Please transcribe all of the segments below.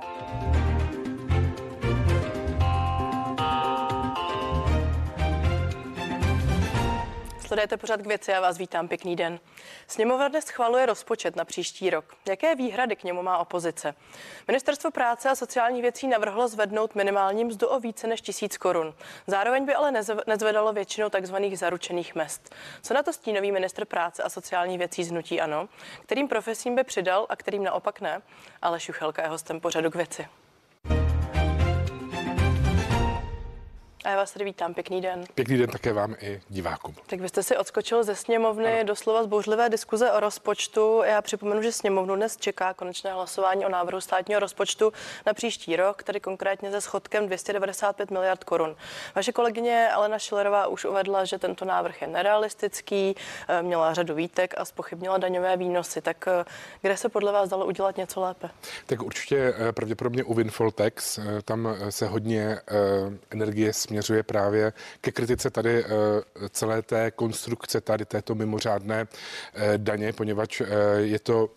Música Sledujete pořád k věci a vás vítám. Pěkný den. Sněmovna dnes schvaluje rozpočet na příští rok. Jaké výhrady k němu má opozice? Ministerstvo práce a sociální věcí navrhlo zvednout minimální mzdu o více než tisíc korun. Zároveň by ale nezvedalo většinou tzv. zaručených mest. Co na to stínový minister práce a sociální věcí znutí ano? Kterým profesím by přidal a kterým naopak ne? Ale Šuchelka je hostem pořadu k věci. A já vás tady vítám, pěkný den. Pěkný den také vám i divákům. Tak vy jste si odskočil ze sněmovny ano. doslova zbouřlivé diskuze o rozpočtu. Já připomenu, že sněmovnu dnes čeká konečné hlasování o návrhu státního rozpočtu na příští rok, tedy konkrétně se schodkem 295 miliard korun. Vaše kolegyně Alena Šilerová už uvedla, že tento návrh je nerealistický, eh, měla řadu výtek a spochybnila daňové výnosy. Tak eh, kde se podle vás dalo udělat něco lépe? Tak určitě eh, pravděpodobně u Windfall Tax, tam se hodně energie směřuje směřuje právě ke kritice tady eh, celé té konstrukce tady této mimořádné eh, daně, poněvadž eh, je to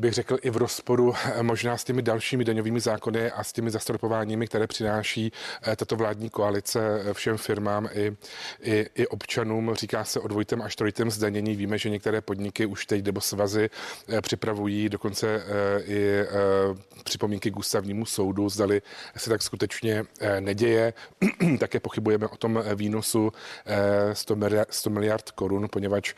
bych řekl, i v rozporu eh, možná s těmi dalšími daňovými zákony a s těmi zastropováními, které přináší eh, tato vládní koalice eh, všem firmám i, i, i občanům. Říká se o dvojitém až trojitém zdanění. Víme, že některé podniky už teď nebo svazy připravují dokonce i připomínky k ústavnímu soudu, zdali se tak skutečně neděje. Také pochybujeme o tom výnosu 100 miliard, 100 miliard korun, poněvadž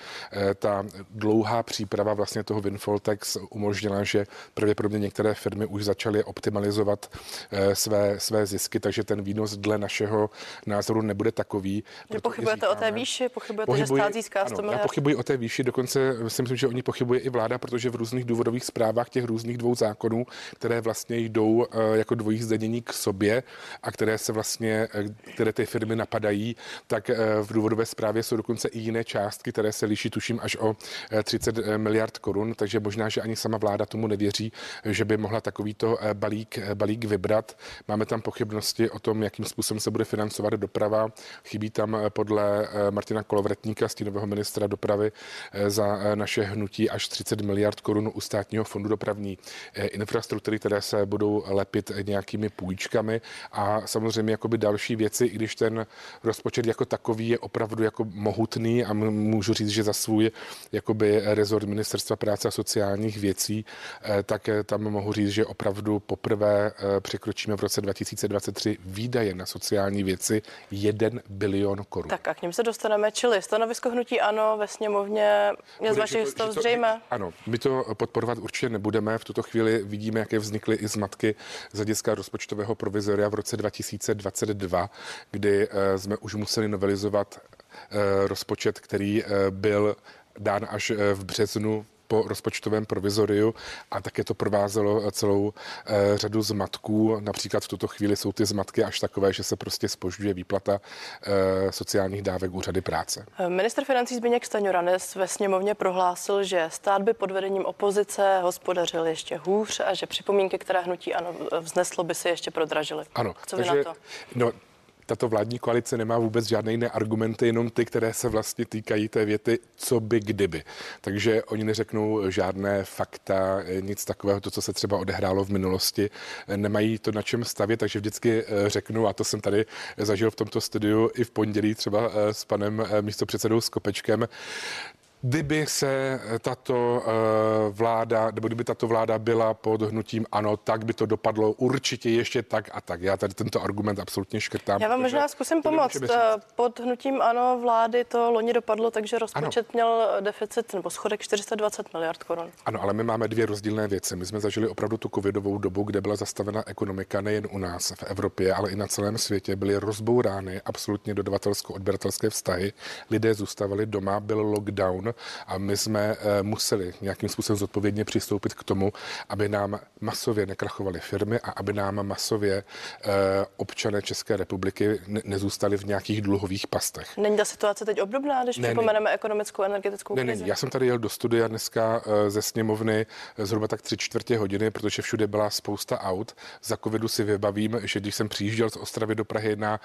ta dlouhá příprava vlastně toho windfall tax umožnila, že pravděpodobně některé firmy už začaly optimalizovat eh, své, své zisky, takže ten výnos dle našeho názoru nebude takový. Pochybujete říkáme, o té výši, pochybujete, pochybuji, že stát získá 100 ano, Já pochybuji o té výši, dokonce si myslím, že oni pochybuje i vláda, protože v různých důvodových zprávách těch různých dvou zákonů, které vlastně jdou eh, jako dvojí zdanění k sobě a které se vlastně, eh, které ty firmy napadají, tak v důvodové zprávě jsou dokonce i jiné částky, které se liší, tuším, až o 30 miliard korun, takže možná, že ani sama vláda tomu nevěří, že by mohla takovýto eh, balík, eh, balík vybrat. Máme tam pochybnosti o tom, jakým způsobem se bude financovat doprava. Chybí tam eh, podle Martina Kolovratníka, stínového ministra dopravy, za naše hnutí až 30 miliard korun u státního fondu dopravní infrastruktury, které se budou lepit nějakými půjčkami a samozřejmě jakoby další věci, i když ten rozpočet jako takový je opravdu jako mohutný a můžu říct, že za svůj jakoby rezort ministerstva práce a sociálních věcí věcí, eh, tak eh, tam mohu říct, že opravdu poprvé eh, překročíme v roce 2023 výdaje na sociální věci 1 bilion korun. Tak a k ním se dostaneme, čili stanovisko hnutí ano ve sněmovně je z vašich stav zřejmé? Ano, my to podporovat určitě nebudeme. V tuto chvíli vidíme, jaké vznikly i zmatky z hlediska rozpočtového provizoria v roce 2022, kdy jsme už museli novelizovat rozpočet, který byl dán až v březnu po rozpočtovém provizoriu a také to provázelo celou eh, řadu zmatků. Například v tuto chvíli jsou ty zmatky až takové, že se prostě spožďuje výplata eh, sociálních dávek úřady práce. Minister financí Zbigněk Staňura dnes ve sněmovně prohlásil, že stát by pod vedením opozice hospodařil ještě hůř a že připomínky, které hnutí ano vzneslo, by se ještě prodražily. Ano. Co vy takže, na to? No, tato vládní koalice nemá vůbec žádné jiné argumenty, jenom ty, které se vlastně týkají té věty, co by kdyby. Takže oni neřeknou žádné fakta, nic takového, to, co se třeba odehrálo v minulosti. Nemají to na čem stavět, takže vždycky eh, řeknu, a to jsem tady zažil v tomto studiu i v pondělí třeba eh, s panem eh, místopředsedou Skopečkem, Kdyby se tato eh, vláda, nebo kdyby tato vláda byla pod hnutím ano, tak by to dopadlo určitě ještě tak a tak. Já tady tento argument absolutně škrtám. Já vám možná zkusím pomoct. Pod hnutím ano vlády to loni dopadlo, takže rozpočet ano. měl deficit nebo schodek 420 miliard korun. Ano, ale my máme dvě rozdílné věci. My jsme zažili opravdu tu covidovou dobu, kde byla zastavena ekonomika nejen u nás v Evropě, ale i na celém světě. Byly rozbourány absolutně dodavatelsko-odběratelské vztahy. Lidé zůstávali doma, byl lockdown a my jsme eh, museli nějakým způsobem zodpovědně přistoupit k tomu, aby nám masově nekrachovaly firmy a aby nám masově eh, občané České republiky nezůstali v nějakých dluhových pastech. Není ta situace teď obdobná, když ne, připomeneme ne, ekonomickou a energetickou ne, krizi? Ne, já jsem tady jel do studia dneska eh, ze sněmovny zhruba tak tři čtvrtě hodiny, protože všude byla spousta aut. Za covidu si vybavím, že když jsem přijížděl z Ostravy do Prahy na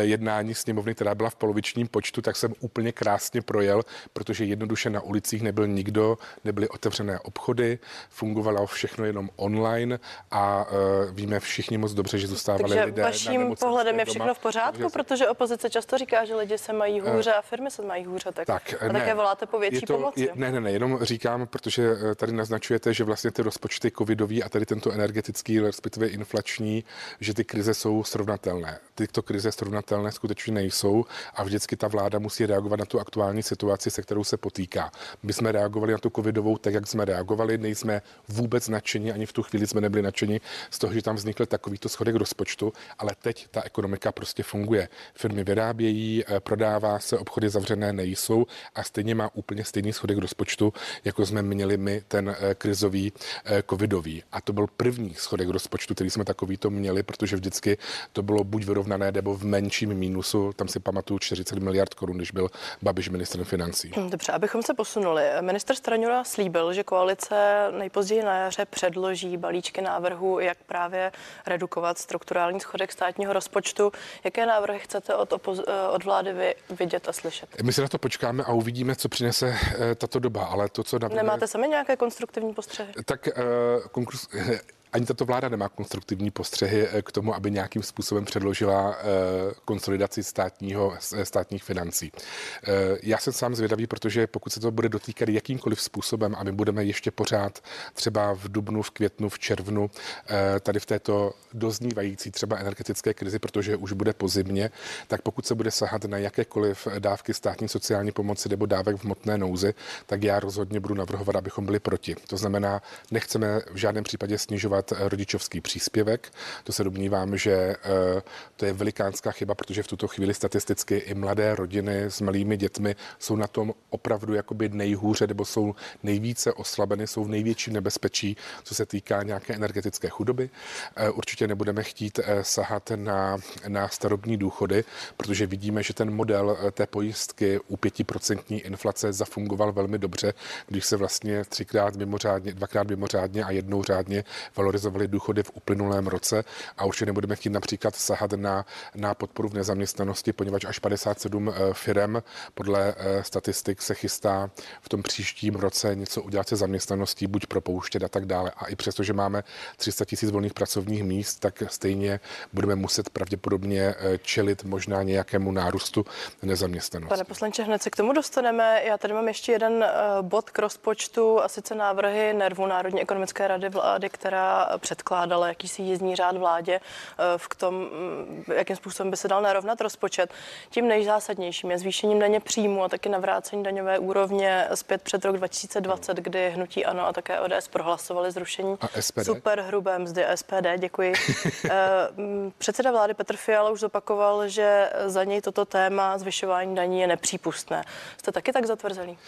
jednání sněmovny, která byla v polovičním počtu, tak jsem úplně krásně projel, protože jednoduše jednoduše na ulicích nebyl nikdo, nebyly otevřené obchody, fungovalo všechno jenom online a uh, víme všichni moc dobře, že zůstávali Takže lidé vaším na pohledem je doma, všechno v pořádku, takže- protože opozice často říká, že lidi se mají hůře a firmy se mají hůře, tak, Tak, a ne. také voláte po větší to, pomoci. Je, ne, ne, ne, jenom říkám, protože eh, tady naznačujete, že vlastně ty rozpočty covidový a tady tento energetický, respektive inflační, že ty krize jsou srovnatelné. Tyto krize srovnatelné skutečně nejsou a vždycky ta vláda musí reagovat na tu aktuální situaci, se kterou se potýká. My jsme reagovali na tu covidovou tak, jak jsme reagovali, nejsme vůbec nadšení, ani v tu chvíli jsme nebyli nadšení z toho, že tam vznikl takovýto schodek rozpočtu, ale teď ta ekonomika prostě funguje. Firmy vyrábějí, eh, prodává se, obchody zavřené nejsou a stejně má úplně stejný schodek rozpočtu, jako jsme měli my ten eh, krizový eh, covidový. A to byl první schodek rozpočtu, který jsme takovýto měli, protože vždycky to bylo buď vyrovnané, nebo v menším mínusu. Tam si pamatuju 40 miliard korun, když byl Babiš ministrem financí. Dobře, abychom se posunuli. Minister Straňura slíbil, že koalice nejpozději na jaře předloží balíčky návrhu, jak právě redukovat strukturální schodek státního rozpočtu. Jaké návrhy chcete od, opoz- eh, od vlády vy vidět a slyšet? My se na to počkáme a uvidíme, co přinese eh, tato doba, ale to, co navrhuje... Nemáte sami nějaké konstruktivní postřehy? Tak uh, konkurz, ani tato vláda nemá konstruktivní postřehy eh, k tomu, aby nějakým způsobem předložila eh, konsolidaci státního, eh, státních financí. Já jsem sám zvědavý, protože pokud se to bude dotýkat jakýmkoliv způsobem a my budeme ještě pořád třeba v dubnu, v květnu, v červnu tady v této doznívající třeba energetické krizi, protože už bude pozimně, tak pokud se bude sahat na jakékoliv dávky státní sociální pomoci nebo dávek v hmotné nouzi, tak já rozhodně budu navrhovat, abychom byli proti. To znamená, nechceme v žádném případě snižovat eh, rodičovský příspěvek. To se domnívám, že eh, to je velikánská chyba, protože v tuto chvíli statisticky i mladé rodiny s malými dětmi jsou na tom opravdu jakoby nejhůře nebo jsou nejvíce oslabeny, jsou v největším nebezpečí, co se týká nějaké energetické chudoby. Eh, Určitě nebudeme chtít sahat na, na starobní důchody, protože vidíme, že ten model té pojistky u 5% inflace zafungoval velmi dobře, když se vlastně třikrát mimořádně, dvakrát mimořádně a jednou řádně valorizovaly důchody v uplynulém roce a určitě nebudeme chtít například sahat na, na podporu v nezaměstnanosti, poněvadž až 57 firem podle eh, statistik se chystá v tom příštím roce něco udělat se zaměstnaností, buď propouštět a tak dále. A i přesto, že máme 300 tisíc volných pracovních míst, tak stejně budeme muset pravděpodobně eh, čelit možná nějakému nárůstu nezaměstnanosti. Pane poslanče, hned se k tomu dostaneme. Já tady mám ještě jeden eh, bod k rozpočtu a sice návrhy NERVu Národní ekonomické rady vlády, která předkládala jakýsi jízdní řád vládě eh, v tom, mm, jakým způsobem by se dal narovnat rozpočet. Tím nejzásadnějším je zvýšením daně příjmu a taky navrácení daňové úrovně zpět před rok 2020, kdy hnutí ANO a také ODS prohlasovali zrušení superhrubé mzdy SPD. Děkuji. Eh, mm, Předseda vlády Petr Fiala už zopakoval, že za něj toto téma zvyšování daní je nepřípustné. Jste taky tak zatvrzelý?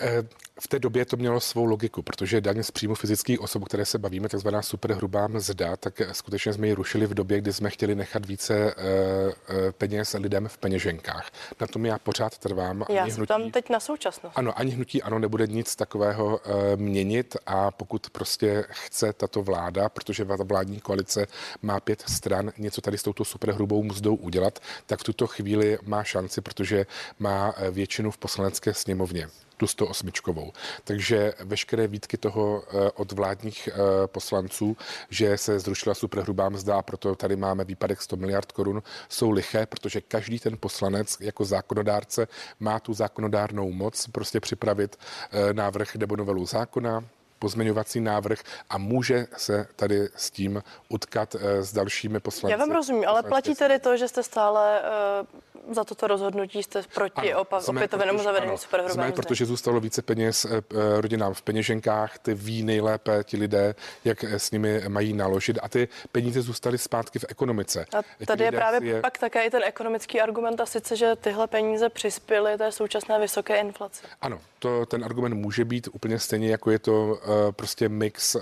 Eh, V té době to mělo svou logiku, protože daň z příjmu fyzických osob, které se bavíme, takzvaná superhrubá mzda, tak eh, skutečně jsme ji rušili v době, kdy jsme chtěli nechat více eh, peněz lidem v peněženkách. Na tom já pořád trvám. Já ani se tam teď na současnost. Ano, ani hnutí ano nebude nic takového měnit a pokud prostě chce tato vláda, protože ta vládní koalice má pět stran, něco tady s touto superhrubou mzdou udělat, tak v tuto chvíli má šanci, protože má většinu v poslanecké sněmovně tu 108. Takže veškeré výtky toho eh, od vládních eh, poslanců, že se zrušila superhrubá mzda a proto tady máme výpadek 100 miliard korun, jsou liché, protože každý ten poslanec jako zákonodárce má tu zákonodárnou moc prostě připravit eh, návrh nebo novelu zákona, pozměňovací návrh a může se tady s tím utkat s dalšími poslanci. Já vám rozumím, ale platí tedy to, že jste stále za toto rozhodnutí, jste proti Ano, opa- jsme, opětovnému zavedení superhrubé mzdy. protože zůstalo více peněz eh, eh, rodinám v peněženkách, ty ví nejlépe ti lidé, jak eh, s nimi mají naložit a ty peníze zůstaly zpátky v ekonomice. A tady je právě je- pak také i ten ekonomický argument a sice, že tyhle peníze přispěly té současné vysoké inflaci. Ano, to, ten argument může být úplně stejně, jako je to prostě mix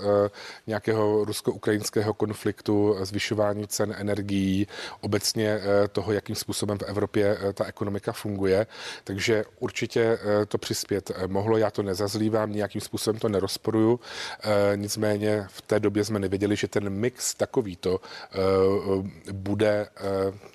nějakého rusko-ukrajinského konfliktu, zvyšování cen energií, obecně toho, jakým způsobem v Evropě ta ekonomika funguje. Takže určitě to přispět mohlo, já to nezazlívám, nějakým způsobem to nerozporuju. Nicméně v té době jsme nevěděli, že ten mix takovýto bude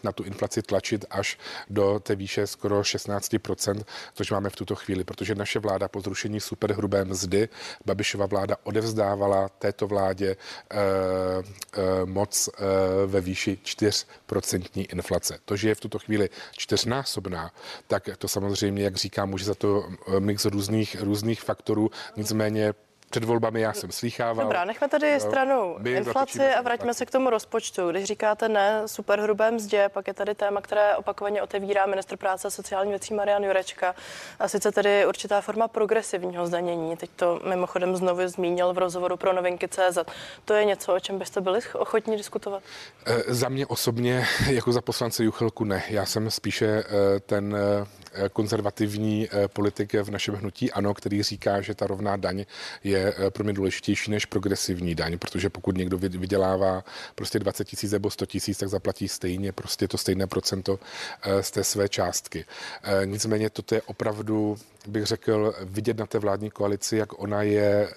na tu inflaci tlačit až do té výše skoro 16%, což máme v tuto chvíli, protože naše vláda po zrušení superhrubé mzdy, Babišova vláda odevzdávala této vládě eh, eh, moc eh, ve výši 4% inflace. To, že je v tuto chvíli čtyřnásobná, tak to samozřejmě, jak říkám, může za to eh, mix různých, různých faktorů, nicméně před volbami já jsem slýchával. Dobrá, nechme tady stranou inflaci a vraťme se k tomu rozpočtu. Když říkáte ne superhrubé mzdě, pak je tady téma, které opakovaně otevírá ministr práce a sociální věcí Marian Jurečka. A sice tedy určitá forma progresivního zdanění. Teď to mimochodem znovu zmínil v rozhovoru pro novinky CZ. To je něco, o čem byste byli ochotní diskutovat? E, za mě osobně, jako za poslance Juchelku, ne. Já jsem spíše e, ten e, konzervativní politik v našem hnutí ANO, který říká, že ta rovná daň je Eh, pro mě důležitější než progresivní daň, protože pokud někdo vydělává prostě 20 tisíc nebo 100 tisíc, tak zaplatí stejně prostě to stejné procento eh, z té své částky. Eh, nicméně toto je opravdu bych řekl, vidět na té vládní koalici, jak ona je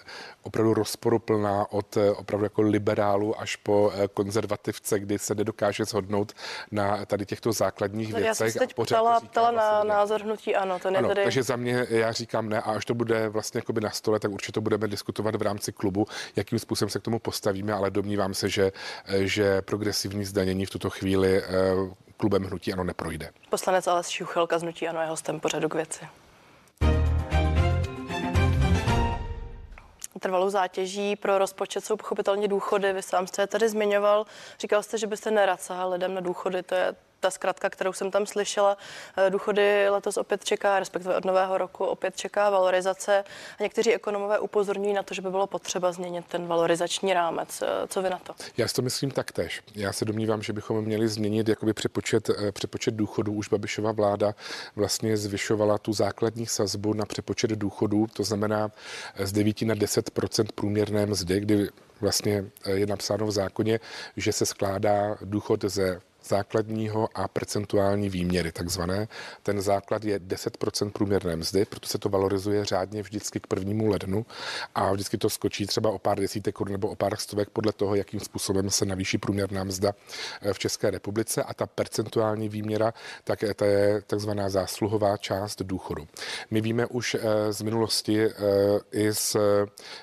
opravdu rozporuplná od eh, opravdu jako liberálu až po eh, konzervativce, kdy se nedokáže shodnout na tady těchto základních no, věcech. Já jsem se teď ptala, ptala na vlastně, názor hnutí ano, to ano, tedy... Takže za mě, já říkám ne a až to bude vlastně jakoby na stole, tak určitě budeme diskutovat v rámci klubu, jakým způsobem se k tomu postavíme, ale domnívám se, že, eh, že progresivní zdanění v tuto chvíli klubem hnutí ano neprojde. Poslanec Aleš Šuchelka z hnutí ano je hostem pořadu k věci. Trvalou zátěží pro rozpočet jsou pochopitelně důchody. Vy sám jste je tady zmiňoval. Říkal jste, že byste nerad sahal lidem na důchody. To je ta zkratka, kterou jsem tam slyšela. Eh, důchody letos opět čeká, respektive od nového roku opět čeká valorizace. A někteří ekonomové upozorňují na to, že by bylo potřeba změnit ten valorizační rámec. Eh, co vy na to? Já si to myslím taktéž. Já se domnívám, že bychom měli změnit jakoby přepočet, eh, přepočet důchodů. Už Babišova vláda vlastně zvyšovala tu základní sazbu na přepočet důchodů, to znamená z 9 na 10% průměrné mzdy, kdy vlastně je napsáno v zákoně, že se skládá důchod ze základního a percentuální výměry, takzvané. Ten základ je 10% průměrné mzdy, proto se to valorizuje řádně vždycky k prvnímu lednu a vždycky to skočí třeba o pár desítek korun nebo o pár stovek podle toho, jakým způsobem se navýší průměrná mzda eh, v České republice a ta percentuální výměra, tak to je takzvaná zásluhová část důchodu. My víme už eh, z minulosti eh, i, z,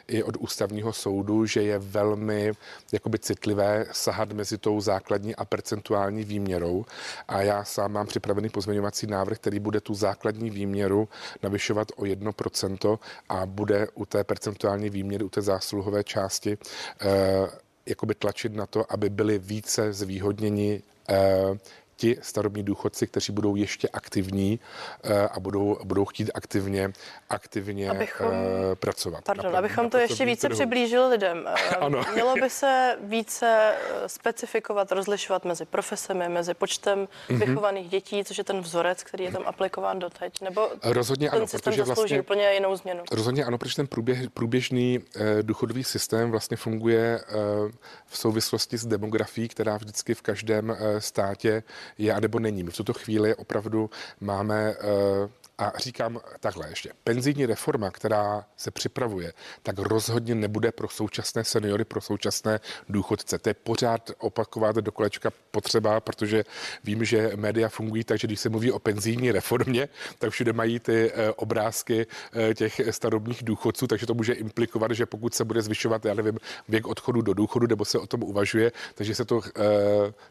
i od ústavního soudu, že je velmi jakoby citlivé sahat mezi tou základní a percentuální základní výměrou a já sám mám připravený pozměňovací návrh, který bude tu základní výměru navyšovat o 1% a bude u té percentuální výměry, u té zásluhové části eh, jakoby tlačit na to, aby byly více zvýhodněni eh, ti starobní důchodci, kteří budou ještě aktivní eh, a budou, budou chtít aktivně, aktivně abychom, uh, pracovat. Pardon, na, abychom na to ještě více trhu. přiblížili lidem. Eh, ano. Mělo by se více specifikovat, rozlišovat mezi profesemi, mezi počtem mm-hmm. vychovaných dětí, což je ten vzorec, který je tam aplikován doteď, nebo rozhodně ten ano, systém protože vlastně, úplně jinou změnu. Rozhodně ano, protože ten průběh, průběžný uh, důchodový systém vlastně funguje uh, v souvislosti s demografií, která vždycky v každém uh, státě je anebo není. My v tuto chvíli opravdu máme uh, a říkám takhle ještě, penzijní reforma, která se připravuje, tak rozhodně nebude pro současné seniory, pro současné důchodce. To je pořád opakovat do kolečka potřeba, protože vím, že média fungují tak, že když se mluví o penzijní reformě, tak všude mají ty eh, obrázky eh, těch starobních důchodců, takže to může implikovat, že pokud se bude zvyšovat, já nevím, věk odchodu do důchodu, nebo se o tom uvažuje, takže se to eh,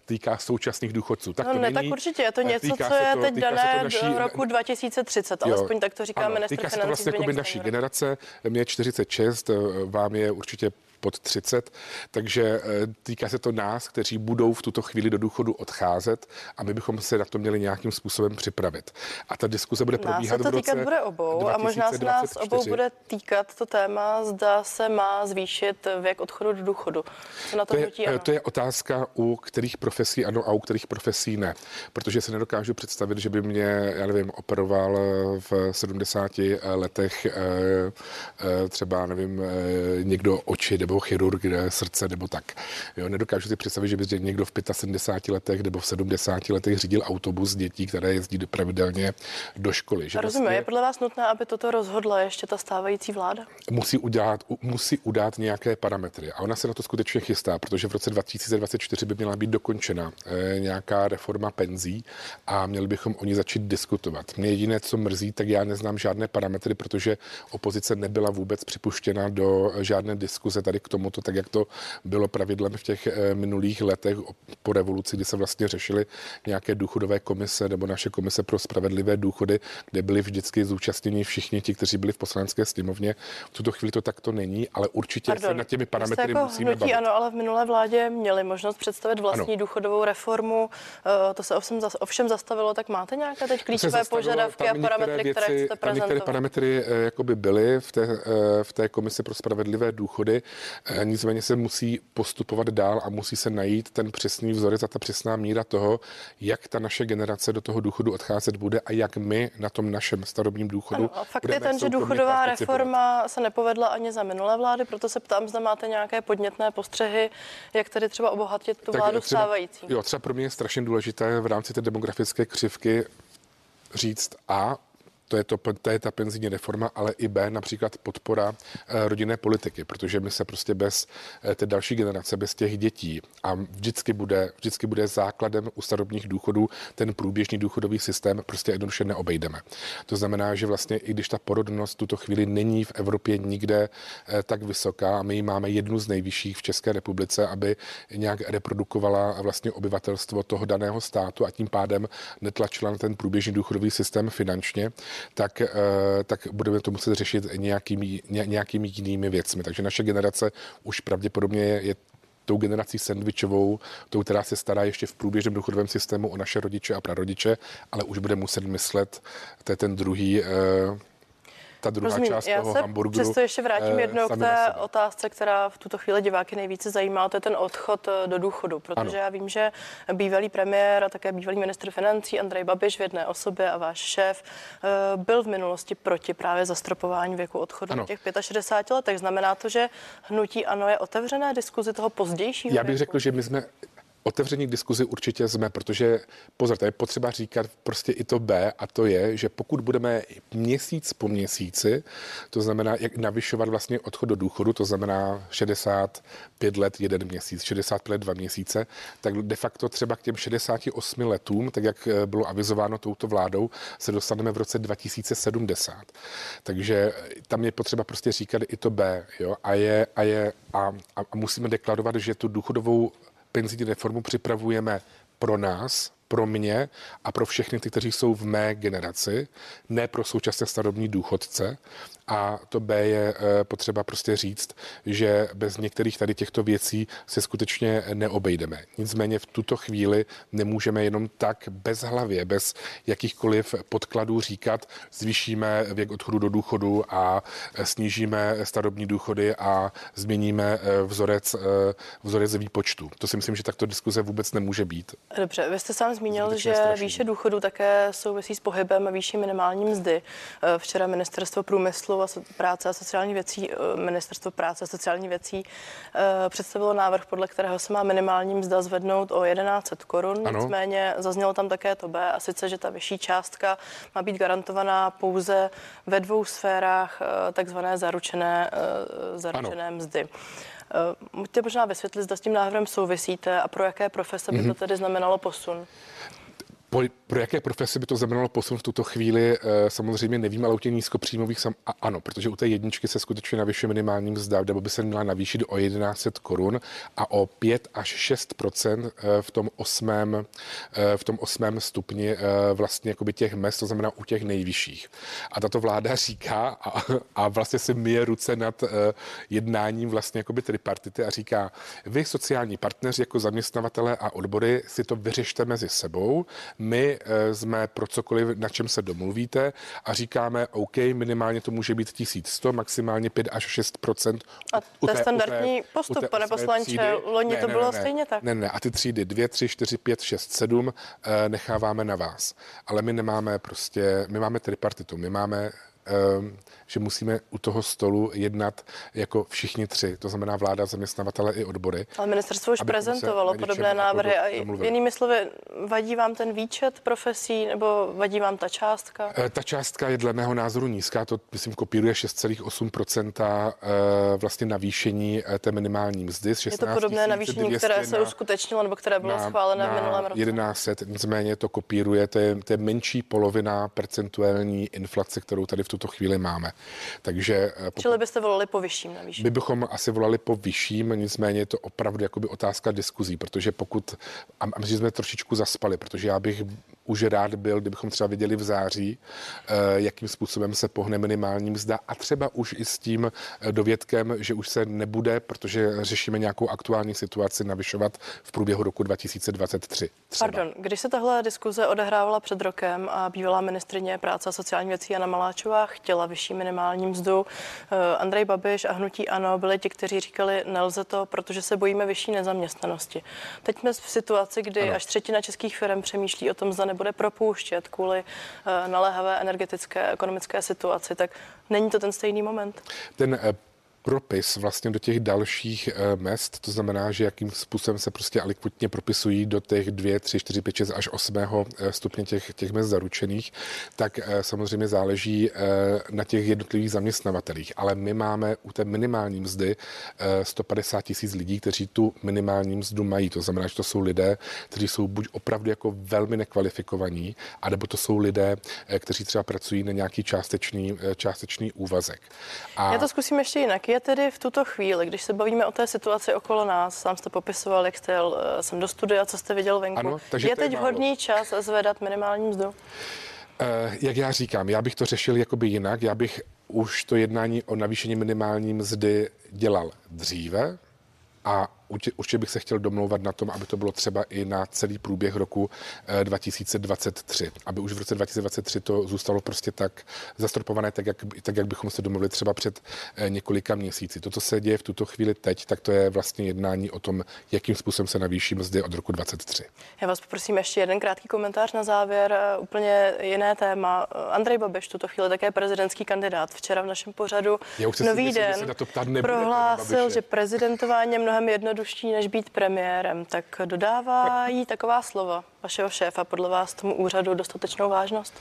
týká současných důchodců. Tak no, to ne, není, tak určitě je to něco, co je to, teď dané do roku 2030 30, jo, alespoň tak to říká ano, ministr týká se to vlastně jako naší generace, mě je 46, vám je určitě pod 30, takže eh, týká se to nás, kteří budou v tuto chvíli do důchodu odcházet a my bychom se na to měli nějakým způsobem připravit. A ta diskuse bude probíhat nás se to v roce týkat bude obou a možná se nás obou bude týkat to téma, zda se má zvýšit věk odchodu do důchodu. Co na to, to, je, ano? to je otázka, u kterých profesí ano a u kterých profesí ne. Protože se nedokážu představit, že by mě, já nevím, operoval v 70 letech eh, eh, třeba, nevím, eh, někdo oči nebo chirurg srdce nebo tak. Jo, nedokážu si představit, že by někdo v 75 letech nebo v 70 letech řídil autobus dětí, které jezdí pravidelně do školy. Že Rozumím, vlastně je podle vás nutné, aby toto rozhodla ještě ta stávající vláda? Musí udělat, musí udát nějaké parametry a ona se na to skutečně chystá, protože v roce 2024 by měla být dokončena eh, nějaká reforma penzí a měli bychom o ní začít diskutovat. Mě jediné, co mrzí, tak já neznám žádné parametry, protože opozice nebyla vůbec připuštěna do žádné diskuze tady k tomuto, tak jak to bylo pravidlem v těch eh, minulých letech po revoluci, kdy se vlastně řešily nějaké důchodové komise nebo naše komise pro spravedlivé důchody, kde byli vždycky zúčastněni všichni ti, kteří byli v poslanecké sněmovně. V tuto chvíli to takto není, ale určitě Pardon, se nad těmi parametry jako musíme hnutí, bavit. Ano, ale v minulé vládě měli možnost představit vlastní ano. důchodovou reformu. Eh, to se ovšem, ovšem zastavilo, tak máte nějaké teď klíčové požadavky a parametry, věci, které chcete prezentovat? Některé parametry eh, jakoby byly v té, v té komisi pro spravedlivé důchody, nicméně se musí postupovat dál a musí se najít ten přesný vzorec a ta přesná míra toho, jak ta naše generace do toho důchodu odcházet bude a jak my na tom našem starobním důchodu. Ano, a fakt je ten, že důchodová reforma se nepovedla ani za minulé vlády, proto se ptám, zda máte nějaké podnětné postřehy, jak tedy třeba obohatit tu vládu tak třeba, stávající. Jo, třeba pro mě je strašně důležité v rámci té demografické křivky říct A, to je, to, to je ta penzijní reforma, ale i B, například podpora eh, rodinné politiky, protože my se prostě bez eh, té další generace, bez těch dětí a vždycky bude, vždycky bude základem u starobních důchodů ten průběžný důchodový systém prostě jednoduše neobejdeme. To znamená, že vlastně i když ta porodnost tuto chvíli není v Evropě nikde eh, tak vysoká a my máme jednu z nejvyšších v České republice, aby nějak reprodukovala vlastně obyvatelstvo toho daného státu a tím pádem netlačila na ten průběžný důchodový systém finančně, tak, eh, tak budeme to muset řešit nějakými, nějakými jinými věcmi. Takže naše generace už pravděpodobně je, tou generací sandvičovou, tou, která se stará ještě v průběžném důchodovém systému o naše rodiče a prarodiče, ale už bude muset myslet, to je ten druhý, eh, ta druhá Rozumím. část Já toho se hamburgeru. Přesto ještě vrátím eh, jednou k té otázce, která v tuto chvíli diváky nejvíce zajímá, to je ten odchod eh, do důchodu, protože ano. já vím, že bývalý premiér a také bývalý ministr financí Andrej Babiš v jedné osobě a váš šéf eh, byl v minulosti proti právě zastropování věku odchodu ano. v těch 65 letech. Znamená to, že hnutí ano je otevřené diskuzi toho pozdějšího Já bych věku? řekl, že my jsme Otevření diskuzi určitě jsme, protože pozor, to je potřeba říkat prostě i to B a to je, že pokud budeme měsíc po měsíci, to znamená, jak navyšovat vlastně odchod do důchodu, to znamená 65 let jeden měsíc, 65 let dva měsíce, tak de facto třeba k těm 68 letům, tak jak eh, bylo avizováno touto vládou, se dostaneme v roce 2070. Takže tam je potřeba prostě říkat i to B, jo, a je, a je, a, a musíme deklarovat, že tu důchodovou penzijní reformu připravujeme pro nás, pro mě a pro všechny ty, kteří jsou v mé generaci, ne pro současné starobní důchodce. A to B je eh, potřeba prostě říct, že bez některých tady těchto věcí se skutečně neobejdeme. Nicméně v tuto chvíli nemůžeme jenom tak bez hlavě, bez jakýchkoliv podkladů říkat, zvýšíme věk odchodu do důchodu a eh, snížíme starobní důchody a změníme eh, vzorec, vzorec výpočtu. To si myslím, že takto diskuze vůbec nemůže být. Dobře, vy jste sám zmínil, že strašný. výše důchodu také souvisí s pohybem a výši minimální mzdy. Včera ministerstvo průmyslu a práce a sociální věcí, eh, ministerstvo práce a sociální věcí eh, představilo návrh, podle kterého se má minimální mzda zvednout o 1100 korun. Nicméně zaznělo tam také to B, a sice, že ta vyšší částka má být garantovaná pouze ve dvou sférách eh, takzvané zaručené, zaručené ano. mzdy. Můžete možná vysvětlit, zda s tím návrhem souvisíte a pro jaké profese by to tedy znamenalo posun? Po, pro jaké profese by to znamenalo posun v tuto chvíli, eh, samozřejmě nevím, ale u těch nízkopříjmových sam, a ano, protože u té jedničky se skutečně navyšuje minimální mzda, nebo by se měla navýšit o 1100 korun a o 5 až 6% v tom osmém, v tom osmém stupni vlastně jakoby těch mest, to znamená u těch nejvyšších. A tato vláda říká a, a vlastně si myje ruce nad jednáním vlastně jakoby tripartity a říká, vy sociální partneři jako zaměstnavatele a odbory si to vyřešte mezi sebou, my eh, jsme pro cokoliv, na čem se domluvíte a říkáme, OK, minimálně to může být 1100, maximálně 5 až 6% A to je standardní postup, pane poslanče, loni to bylo ne, stejně tak. Ne, ne, a ty třídy 2, 3, 4, 5, 6, 7 necháváme na vás. Ale my nemáme prostě, my máme tripartitu, my máme že musíme u toho stolu jednat jako všichni tři, to znamená vláda, zaměstnavatele i odbory. Ale ministerstvo už prezentovalo podobné návrhy a jinými slovy, vadí vám ten výčet profesí nebo vadí vám ta částka? Eh, ta částka je dle mého názoru nízká, to myslím kopíruje 6,8% eh, vlastně navýšení eh, té minimální mzdy. je to podobné navýšení, které se uskutečnilo nebo které bylo na, schválené na v minulém roce? 1100, nicméně to kopíruje, to je, to je menší polovina percentuální inflace, kterou tady v tuto chvíli máme. Takže eh, pokud, Čili byste volali po vyšším navýšení? My bychom asi volali po vyšším, nicméně je to opravdu jakoby otázka diskuzí, protože pokud, a myslím, že jsme trošičku zaspali, protože já bych už rád byl, kdybychom třeba viděli v září, eh, jakým způsobem se pohne minimální mzda a třeba už i s tím eh, dovědkem, že už se nebude, protože řešíme nějakou aktuální situaci, navyšovat v průběhu roku 2023. Třeba. Pardon, když se tahle diskuze odehrávala před rokem a bývalá ministrině práce a sociální věcí Jana Maláčová chtěla vyšší minimální mzdu, eh, Andrej Babiš a hnutí ANO byli ti, kteří říkali, nelze to, protože se bojíme vyšší nezaměstnanosti. Teď jsme v situaci, kdy ano. až třetina českých firm přemýšlí o tom, zda nebude propouštět kvůli eh, naléhavé energetické ekonomické situaci, tak není to ten stejný moment? Ten eh, propis vlastně do těch dalších eh, mest, to znamená, že jakým způsobem se prostě alikvotně propisují do těch 2, 3, 4, 5, 6 až 8 eh, stupně těch, těch mest zaručených, tak eh, samozřejmě záleží na těch jednotlivých zaměstnavatelích. Ale my máme u té minimální mzdy 150 tisíc lidí, kteří tu minimální mzdu mají. To znamená, že to jsou lidé, kteří jsou buď opravdu jako velmi nekvalifikovaní, anebo to jsou lidé, kteří třeba pracují na nějaký částečný, částečný úvazek. A... Já to zkusím ještě jinak je tedy v tuto chvíli, když se bavíme o té situaci okolo nás, sám jste popisoval, jak jste jel sem do studia, co jste viděl venku, ano, takže je teď vhodný čas zvedat minimální mzdu? Uh, jak já říkám, já bych to řešil jakoby jinak, já bych už to jednání o navýšení minimální mzdy dělal dříve a určitě bych se chtěl domlouvat na tom, aby to bylo třeba i na celý průběh roku 2023, eh, aby už v roce 2023 to zůstalo prostě tak zastropované, tak jak, tak jak bychom se domluvili třeba před eh, několika měsíci. To, co se děje v tuto chvíli teď, tak to je vlastně jednání o tom, jakým způsobem se navýší mzdy od roku 2023. Já vás poprosím ještě jeden krátký komentář na závěr, eh, úplně jiné téma. Andrej Babiš, tuto chvíli také prezidentský kandidát. Včera v našem pořadu Nový myslím, den že se prohlásil, že prezidentování je mnohem jednodušší jednodušší, než být premiérem. Tak dodává jí taková slova vašeho šéfa podle vás tomu úřadu dostatečnou vážnost?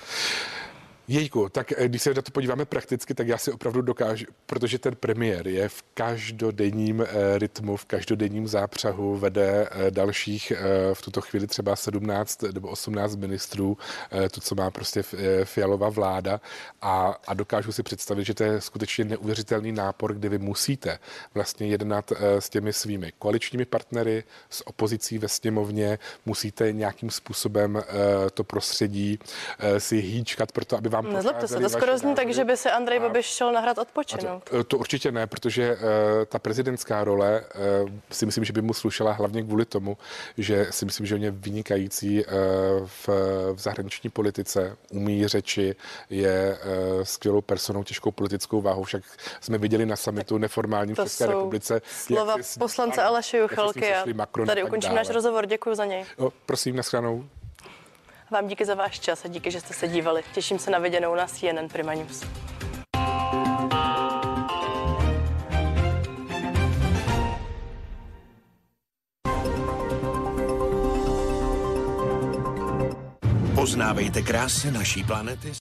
Jejku, tak eh, když se na to podíváme prakticky, tak já si opravdu dokážu, protože ten premiér je v každodenním eh, rytmu, v každodenním zápřahu, vede eh, dalších v tuto chvíli třeba 17 nebo 18 ministrů, to, co má prostě fialová vláda. A, a dokážu si představit, že to je skutečně neuvěřitelný nápor, kdy vy musíte vlastně jednat s těmi svými koaličními partnery, s opozicí ve sněmovně, musíte nějakým způsobem to prostředí si hýčkat pro to, aby vám vám Nezlobte se, to skoro zní tak, že by se Andrej Babiš šel nahrát odpočinout. To, to určitě ne, protože uh, ta prezidentská role uh, si myslím, že by mu slušela hlavně kvůli tomu, že si myslím, že on je vynikající uh, v, v zahraniční politice, umí řeči, je uh, skvělou personou, těžkou politickou váhou, však jsme viděli na samitu neformálním v České republice. Slova jak poslance Aleše Juchelky a tady ukončím náš rozhovor, děkuji za něj. No, prosím, naschranou. Vám díky za váš čas a díky, že jste se dívali. Těším se na viděnou na CNN Prima News. Poznávejte krásy naší planety